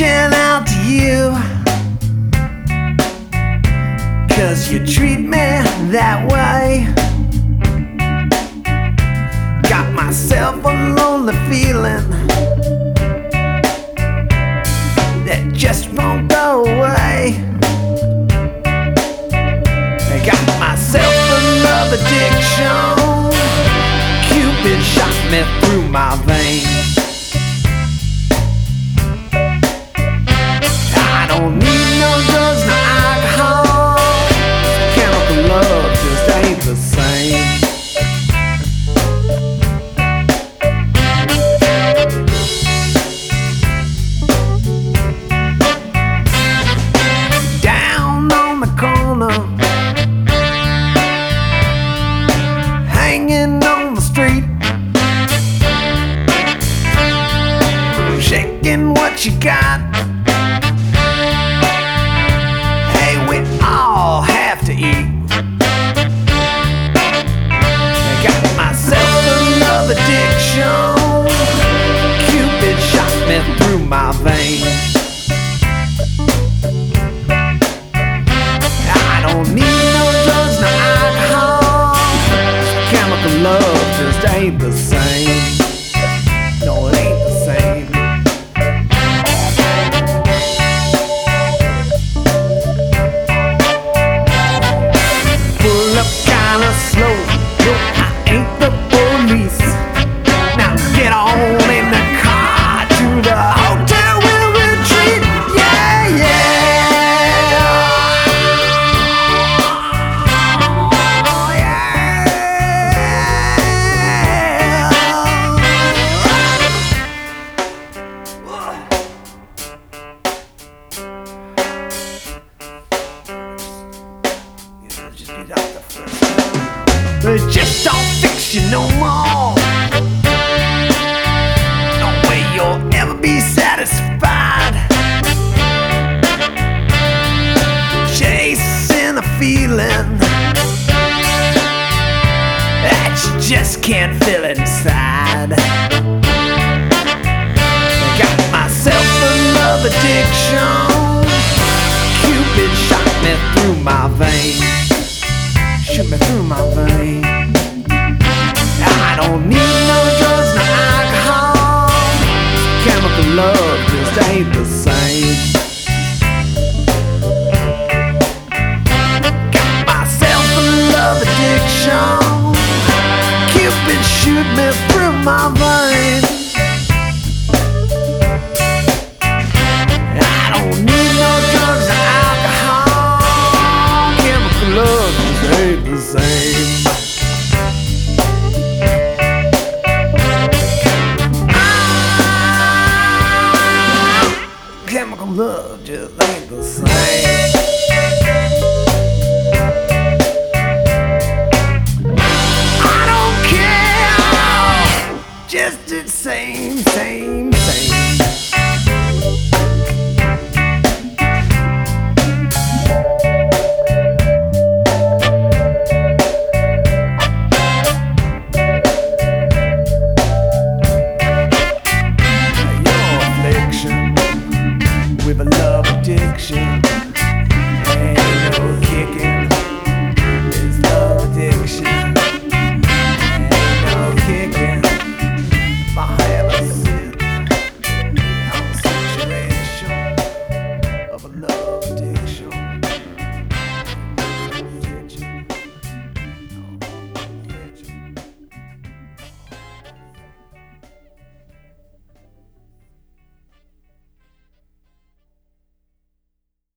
reaching out to you. Cause you treat me that way. Got myself a lonely feeling that just won't go away. Got myself a love addiction. Cupid shot me through my veins. Shaking what you got. Hey, we all have to eat. I got myself a love addiction. Cupid shot me through my veins. I don't need no drugs, no alcohol. Chemical love just ain't the same. It just don't fix you no more. No way you'll ever be satisfied. Chasing a feeling that you just can't feel inside. Got myself a love addiction. Cupid shot me through my veins. Me through my veins. I don't need no drugs, no alcohol. Chemical love just ain't the same. Got myself a love addiction. Cupid shoot me through my veins. Just ain't the same. I don't care. Just the same, same, same.